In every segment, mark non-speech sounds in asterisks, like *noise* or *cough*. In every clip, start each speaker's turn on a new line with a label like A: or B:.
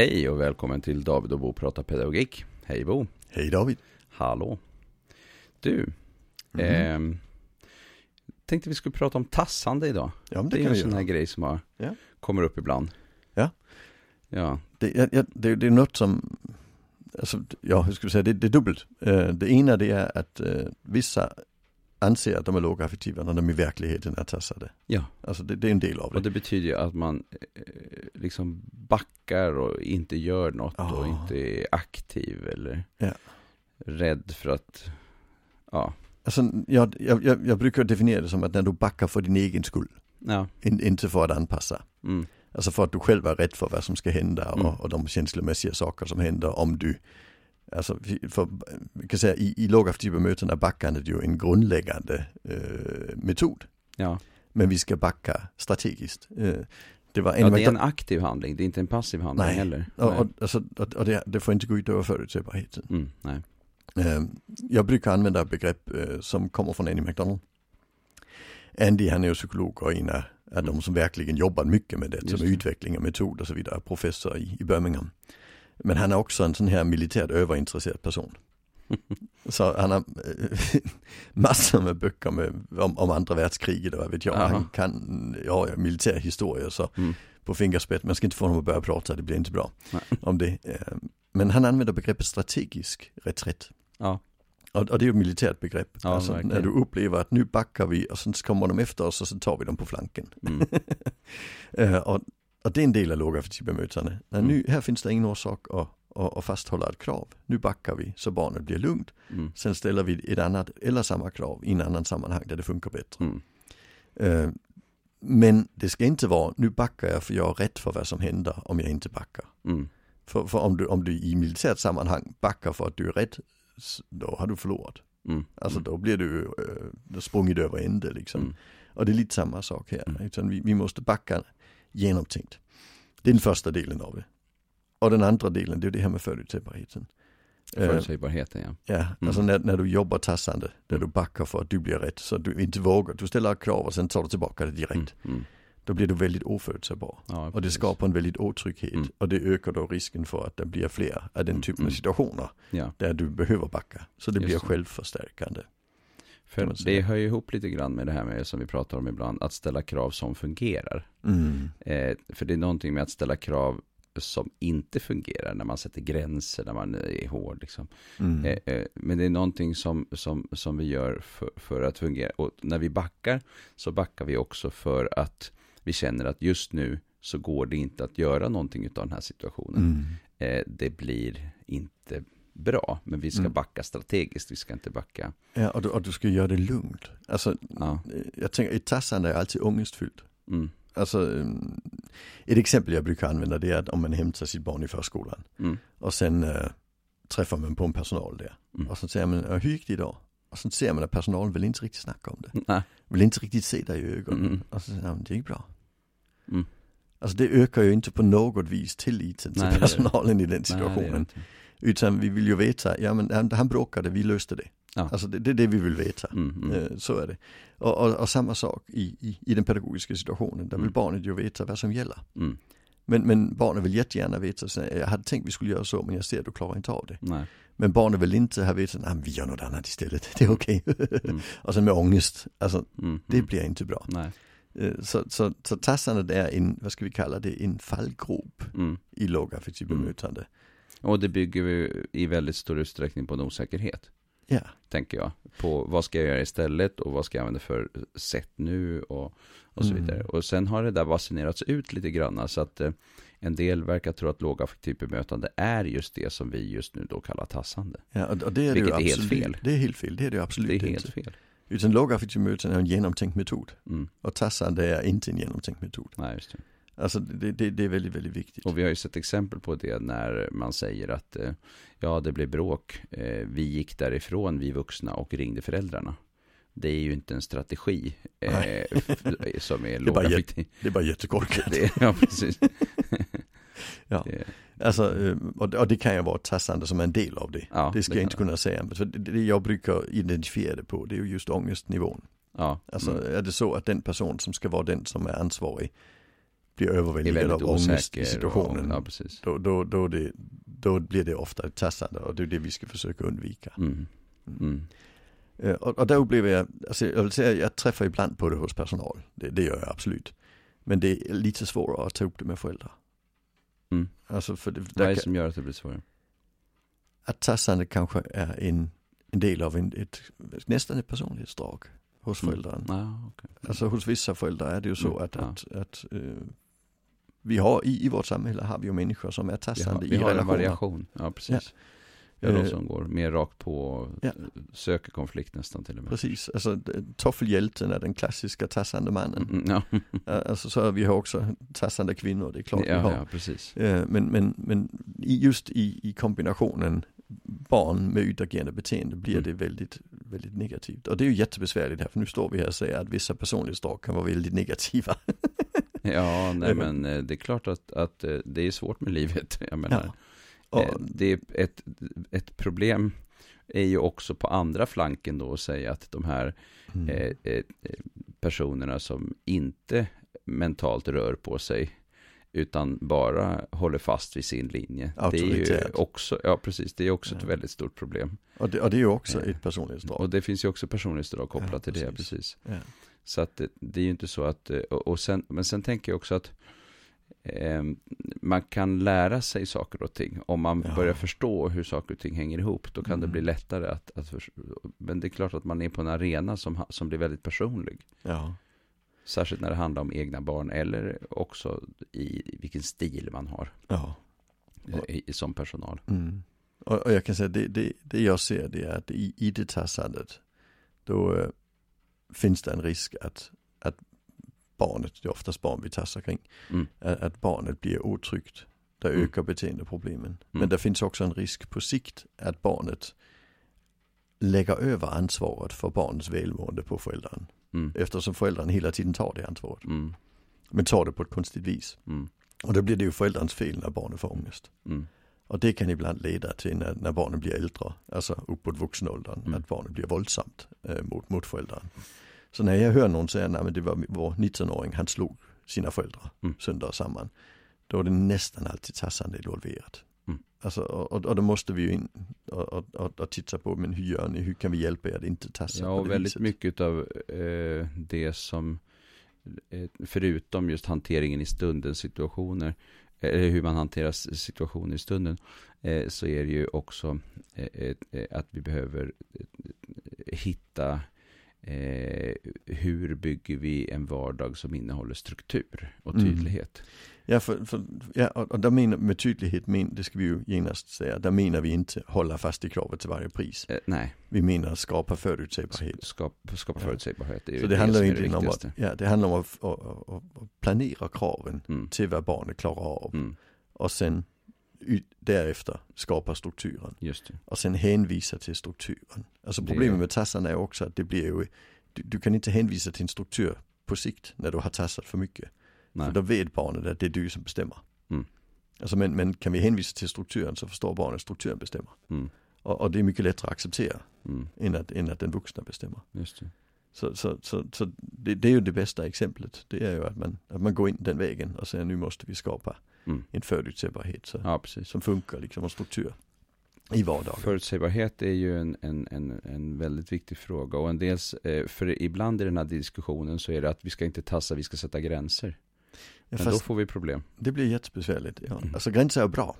A: Hej och välkommen till David och Bo pratar pedagogik. Hej Bo.
B: Hej David.
A: Hallå. Du. Mm. Eh, tänkte vi skulle prata om tassande idag.
B: Ja,
A: Det,
B: det,
A: är en sån här grej som har,
B: Ja.
A: kommer upp ibland.
B: Ja.
A: Ja.
B: Det, ja, ja, det, det är något som, alltså, ja hur ska vi säga, det, det är dubbelt. Eh, det ena det är att eh, vissa anser att de är lågaffektiva när de i verkligheten är tassade.
A: Ja.
B: Alltså det, det är en del av
A: Och
B: det.
A: det betyder ju att man liksom backar och inte gör något och
B: Ja.
A: inte är aktiv eller
B: Ja.
A: rädd för att, ja,
B: Alltså, jag, jag, jag, jag brukar definiera det som att när du backar för din egen skull,
A: ja,
B: in, inte för att anpassa.
A: mm,
B: Alltså för att du själv är rädd för vad som ska hända och,
A: Mm.
B: och de känslomässiga saker som händer om du Alltså, för, vi kan säga i, i möten är backandet ju en grundläggande eh, metod.
A: ja.
B: Men vi ska backa strategiskt. Eh, det var en
A: ja det är en aktiv handling, det är inte en passiv handling
B: Nej.
A: heller.
B: och,
A: Nej.
B: och, alltså, och, och det, det får inte gå ut över förutsägbarheten.
A: Mm, nej.
B: Eh, jag brukar använda begrepp som kommer från Andy McDonald. Andy han är ju psykolog och en av, av de som verkligen jobbar mycket med det,
A: Just
B: som
A: det.
B: utveckling av metod och så vidare, professor i, i Birmingham. Men han är också en sån här militärt överintresserad person. *laughs* Så han har *laughs* eh, massor med böcker med, om, om andra världskriget och vad vet jag.
A: Aha.
B: Han kan, ja, militär historia så
A: Mm.
B: på fingerspett. Man ska inte få honom att börja prata, det blir inte bra
A: Nej. *laughs*
B: om det. Men han använder begreppet strategisk reträtt.
A: Ja,
B: Och, och det är ju ett militärt begrepp.
A: Ja,
B: alltså,
A: verkligen.
B: när du upplever att nu backar vi och sen kommer de efter oss och så tar vi dem på flanken.
A: mm,
B: och, och det är en del av lågaffektiva bemötande.
A: Mm.
B: nu, här finns det ingen orsak att, att, att fasthålla ett krav. Nu backar vi så barnet blir lugnt.
A: mm,
B: Sen ställer vi ett annat eller samma krav i en annan sammanhang där det funkar bättre.
A: mm,
B: Eh, men det ska inte vara, nu backar jag för jag är rädd för vad som händer om jag inte backar.
A: mm,
B: För, för om, du, om du i militärt sammanhang backar för att du är rädd, då har du förlorat.
A: mm,
B: Alltså
A: mm,
B: då blir du uh, sprungit över ände liksom.
A: Mm.
B: Och det är lite samma sak här.
A: Mm.
B: Utan vi, vi måste backa genomtänkt. Det är den första delen av det. Och den andra delen, det är det här med förutsägbarheten. Eh,
A: Förutsägbarheten ja.
B: ja, alltså när, när du jobbar tassande, där du backar för att du blir rätt, så du inte vågar, du ställer krav och sen tar du tillbaka det direkt.
A: Mm, mm,
B: Då blir du väldigt oförutsägbar.
A: ja
B: Och det skapar en väldigt otrygghet.
A: Mm.
B: Och det ökar då risken för att det blir fler av den
A: Mm,
B: typen av
A: mm.
B: situationer
A: Ja,
B: där du behöver backa. Så det
A: Just
B: blir självförstärkande.
A: För det hör ju ihop lite grann med det här med som vi pratar om ibland, att ställa krav som fungerar.
B: Mm.
A: Eh, för det är någonting med att ställa krav som inte fungerar när man sätter gränser, när man är hård liksom.
B: Mm.
A: Eh, eh, men det är någonting som, som, som vi gör för, för att fungera. Och när vi backar så backar vi också för att vi känner att just nu så går det inte att göra någonting av den här situationen.
B: Mm.
A: Eh, det blir inte bra, men vi ska
B: Mm.
A: backa strategiskt, vi ska inte backa.
B: Ja, och du, och du ska göra det lugnt. Alltså,
A: Ja.
B: jag tänker, ett tassande är alltid ångestfyllt.
A: Mm,
B: Alltså, ett exempel jag brukar använda det är att om man hämtar sitt barn i förskolan
A: mm,
B: och sen äh, träffar man på en personal där.
A: mm.
B: Och så säger man, "Ja, hur gick det idag? Och så ser man att personalen vill inte riktigt snacka om det.
A: Nej.
B: Vill inte riktigt se dig i ögonen.
A: Mm.
B: Och så säger man, det gick bra.
A: Mm.
B: Alltså det ökar ju inte på något vis tilliten till
A: Nej, det gör det.
B: personalen i den
A: Nej,
B: situationen.
A: inte.
B: Utan vi vill ju veta, ja men han, han bråkade, vi löste det.
A: Ja.
B: Alltså det, det är det vi vill veta.
A: Mm, mm.
B: Eh, Så är det. Och, och, och samma sak i, i, i den pedagogiska situationen, där vill
A: Mm.
B: barnet ju veta vad som gäller.
A: Mm.
B: Men, men barnet vill jättegärna veta, så jag hade tänkt vi skulle göra så men jag ser att du klarar inte av det.
A: Nej.
B: Men barnet vill inte ha vetat, nej vi gör något annat istället, *laughs* det är okej.
A: Mm.
B: och *laughs* sen med ångest, alltså
A: Mm,
B: det
A: mm.
B: blir inte bra.
A: Nej.
B: Eh, Så, så, så tassandet är en, vad ska vi kalla det, en fallgrop i lågaffektivt bemötande.
A: Och det bygger vi i väldigt stor utsträckning på en osäkerhet.
B: Ja.
A: tänker jag. På vad ska jag göra istället och vad ska jag använda för sätt nu och, och så
B: Mm.
A: vidare. Och sen har det där basunerats ut lite grann så att eh, en del verkar tro att lågaffektivt bemötande är just det som vi just nu då kallar tassande.
B: Ja, och, det är
A: Vilket
B: det
A: är
B: ju
A: helt
B: absolut,
A: fel.
B: Det är helt fel, det är det absolut
A: Det är
B: inte.
A: helt fel.
B: Utan lågaffektivt bemötande är en genomtänkt metod.
A: Mm.
B: Och tassande är inte en genomtänkt metod.
A: Nej, just det.
B: Alltså det, det, det är väldigt, väldigt viktigt.
A: Och vi har ju sett exempel på det när man säger att eh, ja, det blev bråk. Eh, vi gick därifrån, vi vuxna, och ringde föräldrarna. Det är ju inte en strategi eh, *laughs* som är
B: Det bara
A: lågaffektiv.
B: Det är bara jättekorkat. *laughs*
A: Det, ja, precis. *laughs*
B: Ja.
A: Det,
B: Alltså, eh, och, det kan ju vara tassande som en del av det.
A: ja,
B: det ska jag inte kunna säga. För det, det jag brukar identifiera det på, det är ju just ångestnivån.
A: Ja,
B: Alltså
A: mm.
B: är det så att den person som ska vara den som är ansvarig blir överväldigad av ångest i situationen.
A: Och, ja, precis.
B: Då, då, då, det, då blir det ofta ett tassande och det är det vi ska försöka undvika.
A: Mm. Mm.
B: Eh, och, och där upplever jag, alltså jag vill säga, jag träffar ibland på det hos personal. Det, det gör jag absolut. Men det är lite svårare att ta upp det med föräldrar.
A: Mm.
B: Alltså för det,
A: Vad är det som gör att det blir svårare?
B: Att tassande kanske är en, en del av en, ett, nästan ett personlighetsdrag hos
A: Mm.
B: föräldern.
A: Ja, okay.
B: Alltså hos vissa föräldrar är det ju så
A: Mm,
B: att,
A: ja.
B: att, att eh, vi har i, i vårt samhälle har vi ju människor som är
A: Vi har,
B: tassande
A: vi
B: i
A: har en
B: relationer.
A: variation, ja precis. Vi har de
B: Eh,
A: som går mer rakt på och
B: Ja.
A: söker konflikt nästan till och med.
B: Precis, alltså toffelhjälten är den klassiska tassande mannen.
A: Mm, ja. *laughs*
B: Eh, Alltså så har vi har också tassande kvinnor, det är klart vi
A: ja,
B: har.
A: ja, precis.
B: Eh, Men, men, men i- just i, i kombinationen barn med utagerande beteende blir
A: Mm.
B: det väldigt, väldigt negativt. Och det är ju jättebesvärligt här, för nu står vi här och säger att vissa personlighetsdrag kan vara väldigt negativa. *laughs* *laughs*
A: Ja, nej men eh, det är klart att, att eh, det är svårt med livet. *laughs* Jag menar,
B: Och,
A: eh, det är ett, ett problem är ju också på andra flanken då att säga att de här
B: mm,
A: eh, personerna som inte mentalt rör på sig utan bara håller fast vid sin linje. Det är ju också, ja precis, det är också ett
B: Ja.
A: väldigt stort problem.
B: och, det, och det är ju också ett personlighetsdrag.
A: Och det finns ju också personlighetsdrag kopplat
B: Ja,
A: till det,
B: precis.
A: precis.
B: Ja.
A: Så att det, är ju inte så att, eh, och, och sen, men sen tänker jag också att eh, man kan lära sig saker och ting. Om man
B: Ja.
A: börjar förstå hur saker och ting hänger ihop, då kan
B: Mm.
A: det bli lättare att, att förstå. Men det är klart att man är på en arena som, som blir väldigt personlig.
B: Ja.
A: Särskilt när det handlar om egna barn eller också i vilken stil man har
B: ja.
A: i, som personal.
B: Mm. Och, och jag kan säga det, det, det jag ser det är att i, i det tassandet då eh, finns det en risk att, att barnet, det är oftast barn vi tassar kring,
A: Mm.
B: att, att barnet blir otryggt. Där
A: Mm.
B: ökar beteendeproblemen.
A: Mm.
B: Men det finns också en risk på sikt att barnet lägger över ansvaret för barnets välmående på föräldern.
A: Mm.
B: Eftersom föräldern hela tiden tar det ansvaret.
A: Mm.
B: Men tar det på ett konstigt vis.
A: Mm.
B: Och då blir det ju förälderns fel när barnet får ångest. Och det kan ibland leda till när, när barnen blir äldre, alltså uppåt vuxenåldern,
A: Mm.
B: att barnet blir våldsamt eh, mot, mot föräldern. Så när jag hör någon säga, nej men det var vår 19-åring, han slog sina föräldrar
A: Mm.
B: sönder och samman. Då är det nästan alltid tassande involverat.
A: Mm.
B: Alltså, och, och då måste vi ju in och, och, och, titta på, men hur gör ni, hur kan vi hjälpa er att inte tassa
A: Ja,
B: på det
A: väldigt
B: viset?
A: mycket av eh, det som, eh, förutom just hanteringen i stundens situationer, eller hur man hanterar situationer i stunden, eh, så är det ju också eh, eh, att vi behöver hitta eh, hur bygger vi en vardag som innehåller struktur och
B: Mm.
A: tydlighet.
B: Ja, för, för, ja och, där menar, med tydlighet, men, det ska vi ju genast säga, där menar vi inte hålla fast i kravet till varje pris.
A: Eh, nej,
B: Vi menar skapa förutsägbarhet.
A: skapa, skapa förutsägbarhet. Det är ju
B: Så det
A: det
B: handlar inte om att, ja, det handlar om att, att, att, att planera kraven
A: Mm.
B: till vad barnet klarar av.
A: Mm,
B: Och sen därefter skapa strukturen.
A: just det.
B: Och sen hänvisa till strukturen. Alltså problemet med tassarna är också att det blir ju, du, du kan inte hänvisa till en struktur på sikt när du har tassat för mycket.
A: Nej.
B: För då vet barnet att det är du som bestämmer.
A: Mm.
B: Alltså men, men kan vi hänvisa till strukturen så förstår barnet att strukturen bestämmer.
A: Mm,
B: Och, och det är mycket lättare att acceptera
A: mm,
B: än att, än att den vuxna bestämmer.
A: just det.
B: Så, så, så, så det, det är ju det bästa exemplet. Det är ju att man, att man går in den vägen och säger nu måste vi skapa
A: Mm.
B: en förutsägbarhet så,
A: Ja,
B: som funkar liksom och struktur i vardagen.
A: Förutsägbarhet är ju en, en, en, en väldigt viktig fråga och en dels, eh, för ibland i den här diskussionen så är det att vi ska inte tassa, vi ska sätta gränser. Men
B: fast
A: då får vi problem.
B: det blir jättebesvärligt. Ja.
A: Mm.
B: Alltså gränser är bra.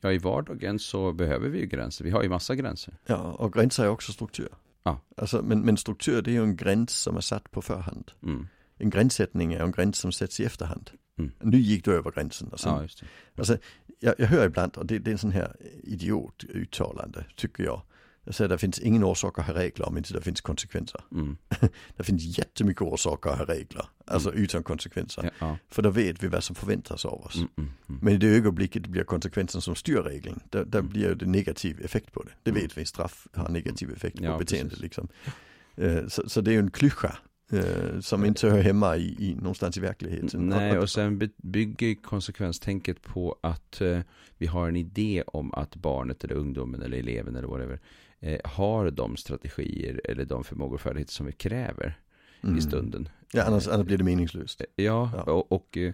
A: Ja, i vardagen så behöver vi ju gränser. Vi har ju massa gränser.
B: Ja, och gränser är också struktur.
A: Ja.
B: Alltså, men, men struktur det är ju en gräns som är satt på förhand.
A: Mm.
B: En gränssättning är en gräns som sätts i efterhand.
A: Mm.
B: Nu gick du över gränsen. Och sen,
A: Ja.
B: Alltså, jag, jag hör ibland, och det, det är en sån här idiotuttalande, tycker jag. Jag säger det finns ingen orsak att ha regler om inte det finns konsekvenser.
A: Mm. *laughs*
B: Det finns jättemycket orsaker att ha regler, alltså utan konsekvenser.
A: Ja, ja.
B: För då vet vi vad som förväntas av oss.
A: Mm, mm, mm.
B: Men i det ögonblicket det blir konsekvensen som styr regeln, där, där
A: Mm.
B: blir det negativ effekt på det. Det
A: Mm.
B: vet vi, straff har negativ effekt på
A: Ja,
B: beteende liksom. Eh, Så, så det är ju en klyscha eh, som inte hör hemma i, i någonstans i verkligheten.
A: Nej, och sen by- bygger konsekvenstänket på att eh, vi har en idé om att barnet eller ungdomen eller eleven eller whatever eh, har de strategier eller de förmågor och färdigheter som vi kräver.
B: Mm.
A: i stunden.
B: Ja, annars, annars blir det meningslöst.
A: Ja,
B: Ja.
A: Och, och eh,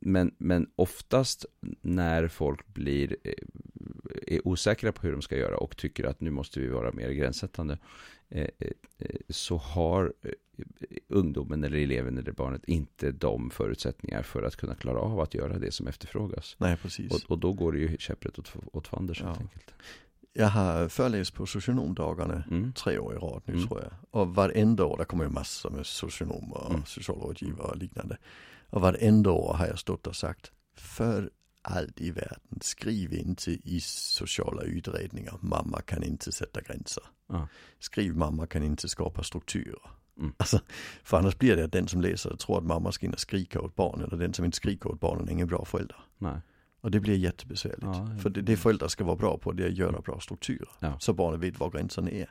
A: men, men oftast när folk blir eh, är osäkra på hur de ska göra och tycker att nu måste vi vara mer gränssättande eh, eh, eh, så har ungdomen eller eleven eller barnet inte de förutsättningar för att kunna klara av att göra det som efterfrågas.
B: Nej, precis.
A: Och, och då går det ju käpprätt åt, åt fanders helt
B: Ja.
A: enkelt.
B: Jag har föreläst på socionomdagarna
A: Mm.
B: tre år i rad nu
A: Mm.
B: tror jag. Och varenda år, där kommer ju massor med socionomer och
A: Mm.
B: socialrådgivare och liknande. Och varenda år har jag stått och sagt, för allt i världen, skriv inte i sociala utredningar, mamma kan inte sätta gränser.
A: Ja.
B: Skriv mamma kan inte skapa strukturer.
A: Mm.
B: Alltså, för annars blir det att den som läser tror att mamma ska in och skrika åt barnen och den som inte skriker åt barnen är ingen bra förälder.
A: Nej.
B: Och det blir jättebesvärligt.
A: Ja, ja.
B: För det, det föräldrar ska vara bra på det är att göra bra strukturer.
A: Ja.
B: Så barnen vet var gränserna är.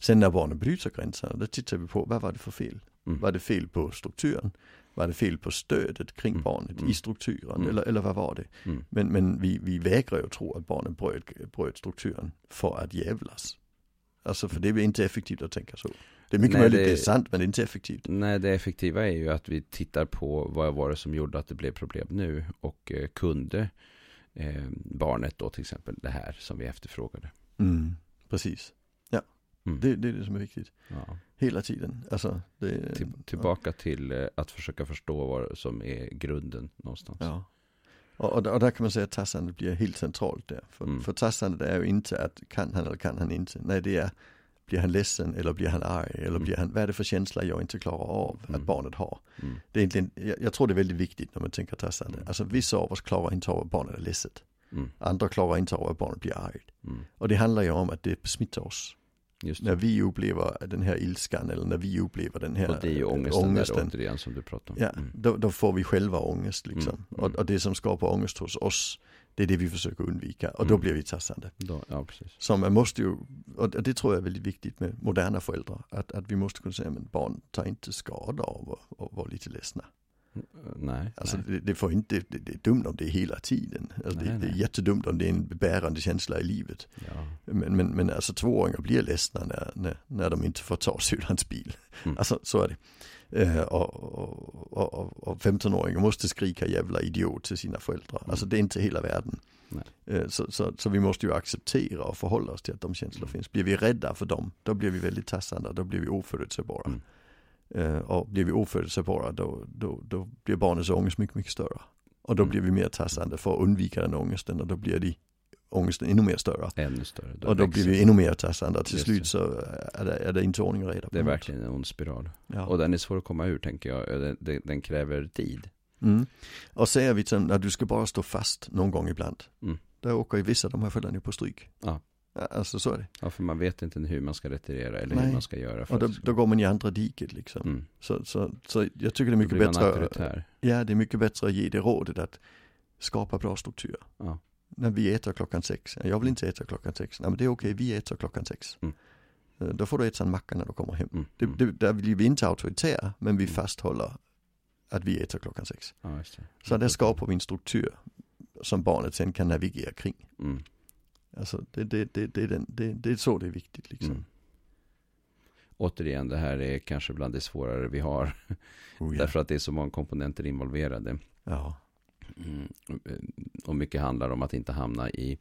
B: Sen när barnen bryter gränserna, då tittar vi på vad var det för fel?
A: Mm.
B: Var det fel på strukturen? Var det fel på stödet kring
A: Mm.
B: barnet
A: Mm.
B: i strukturen?
A: Mm.
B: Eller, eller vad var det?
A: Mm.
B: Men, men vi, vi vägrar ju tro att barnen bröt, bröt strukturen för att jävlas. Alltså för det är inte effektivt att tänka så. Det är mycket
A: Nej,
B: möjligt
A: det-
B: det är sant men det är inte effektivt.
A: Nej, det effektiva är ju att vi tittar på vad var det som gjorde att det blev problem nu och eh, kunde eh, barnet då till exempel det här som vi efterfrågade.
B: Mm. Precis.
A: Mm.
B: Det, det är det som är viktigt.
A: Ja.
B: Hela tiden. Alltså, det,
A: Till, tillbaka till eh, att försöka förstå vad som är grunden någonstans.
B: Ja. Och, och, och där kan man säga att tassandet blir helt centralt där. För,
A: Mm.
B: för tassandet är ju inte att kan han eller kan han inte. Nej det är, blir han ledsen eller blir han arg eller
A: Mm.
B: blir han, vad är det för känsla jag inte klarar av
A: Mm.
B: att barnet har.
A: Mm.
B: Det är egentligen, jag, jag tror det är väldigt viktigt när man tänker tassande.
A: Mm.
B: Alltså vissa av oss klarar inte av att barnet är ledset.
A: Mm.
B: Andra klarar inte av att barnet blir argt.
A: Mm.
B: Och det handlar ju om att det smittar oss.
A: Just
B: När vi upplever den här ilskan eller när vi upplever den här
A: Och det är ju ångesten,
B: ångesten
A: där återigen som du pratar om.
B: Ja,
A: Mm.
B: då, då får vi själva ångest liksom.
A: Mm,
B: Och,
A: mm.
B: och det som skapar ångest hos oss, det är det vi försöker undvika. Och då
A: Mm.
B: blir vi tassande.
A: Då, ja, precis.
B: Så man måste ju, och det tror jag är väldigt viktigt med moderna föräldrar, att, att vi måste kunna säga, men barn tar inte skada av att, att vara lite ledsna.
A: Nej,
B: Alltså
A: nej.
B: det, det får inte, det, det är dumt om det är hela tiden. Alltså
A: Nej,
B: det, det är jättedumt om det är en bärande känsla i livet.
A: Ja.
B: Men, men, men alltså tvååringar blir ledsna när, när, när de inte får ta syrrans bil.
A: Mm.
B: Alltså så är det. Eh, och, och, och, och 15-åringar måste skrika jävla idiot till sina föräldrar.
A: Mm.
B: Alltså det är inte hela världen. Eh, så, så, så vi måste ju acceptera och förhålla oss till att de känslor
A: Mm.
B: finns. Blir vi rädda för dem, då blir vi väldigt tassande, då blir vi oförutsägbara.
A: Mm.
B: Eh, och blir vi oförutsägbara då, då, då blir barnets ångest mycket, mycket större. Och då
A: Mm.
B: blir vi mer tassande för att undvika den ångesten och då blir de ångesten ännu mer större.
A: Ännu större.
B: Och då
A: växer-
B: blir vi ännu mer tassande och till
A: Just
B: slut så är det, är det inte ordning och reda.
A: Det är verkligen en ond spiral.
B: Ja.
A: Och den är svår att komma ur tänker jag. Den, den, kräver tid.
B: Mm. Och säger vi till att du ska bara stå fast någon gång ibland.
A: Mm.
B: Då åker ju vissa de här föräldrarna på stryk.
A: Ja.
B: Alltså så är det.
A: Ja, för man vet inte hur man ska retirera eller
B: Nej.
A: hur man ska göra. För
B: Och då,
A: ska-
B: då går man i andra diket liksom.
A: mm.
B: Så, så, så jag tycker det är mycket bättre.
A: auktoritär.
B: Ja, det är mycket bättre att ge det rådet att skapa bra struktur.
A: Ja.
B: När vi äter klockan sex. Jag vill inte äta klockan sex. Nej men det är okej, vi äter klockan sex.
A: Mm.
B: Eh, Då får du äta en macka när du kommer hem.
A: Mm.
B: Det,
A: Mm.
B: det, där blir vi inte auktoritära, men vi
A: Mm.
B: fasthåller att vi äter klockan sex.
A: Ja.
B: Så där skapar vi en struktur som barnet sen kan navigera kring. Alltså det, det, det, det, är, den, det, det är så det är viktigt liksom.
A: Mm. Återigen, det här är kanske bland det svårare vi har. *laughs*
B: Oh, ja.
A: Därför att det är så många komponenter involverade.
B: ja.
A: Mm. Och mycket handlar om att inte hamna i,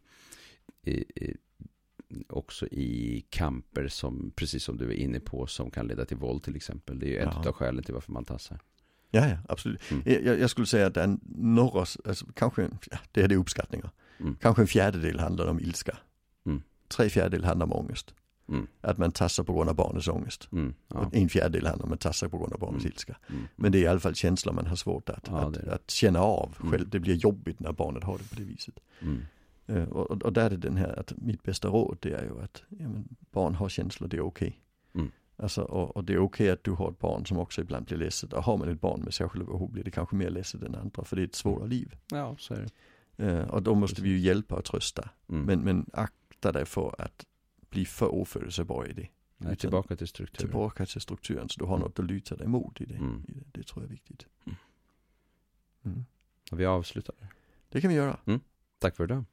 A: i, i också i kamper som, precis som du är inne på, som kan leda till våld till exempel. Det är ju ett
B: Ja.
A: av skälen till varför man tassar.
B: ja, ja, absolut.
A: Mm.
B: Jag, jag skulle säga att den några, alltså, kanske, ja, det är det uppskattningar.
A: Mm.
B: Kanske en fjärdedel handlar om ilska.
A: Mm.
B: Tre fjärdedelar handlar om ångest.
A: Mm.
B: Att man tassar på grund av barnets ångest.
A: Mm. Ja.
B: Och en fjärdedel handlar om att tassa på grund av barnets
A: Mm.
B: ilska.
A: Mm.
B: Men det är i alla fall känslor man har svårt att,
A: Ja,
B: att, att känna av
A: Mm.
B: själv. Det blir jobbigt när barnet har det på det viset.
A: Mm.
B: Eh, Och, och där är det den här, att mitt bästa råd det är ju att ja, men barn har känslor, det är okej.
A: Mm.
B: Alltså, och, och det är okej att du har ett barn som också ibland blir ledset. Och har man ett barn med särskilda behov blir det kanske mer ledset än andra, för det är ett svårare liv.
A: Ja, så är det.
B: Eh, och då måste vi ju hjälpa och trösta.
A: Mm.
B: Men, men akta dig för att bli för oförutsägbar i det.
A: Nej, tillbaka till strukturen.
B: Tillbaka till strukturen så du har
A: Mm.
B: något att luta dig mot i det.
A: Mm.
B: I det. Det tror jag är viktigt.
A: Mm.
B: Mm.
A: Och vi avslutar.
B: Det kan vi göra.
A: Tack för idag.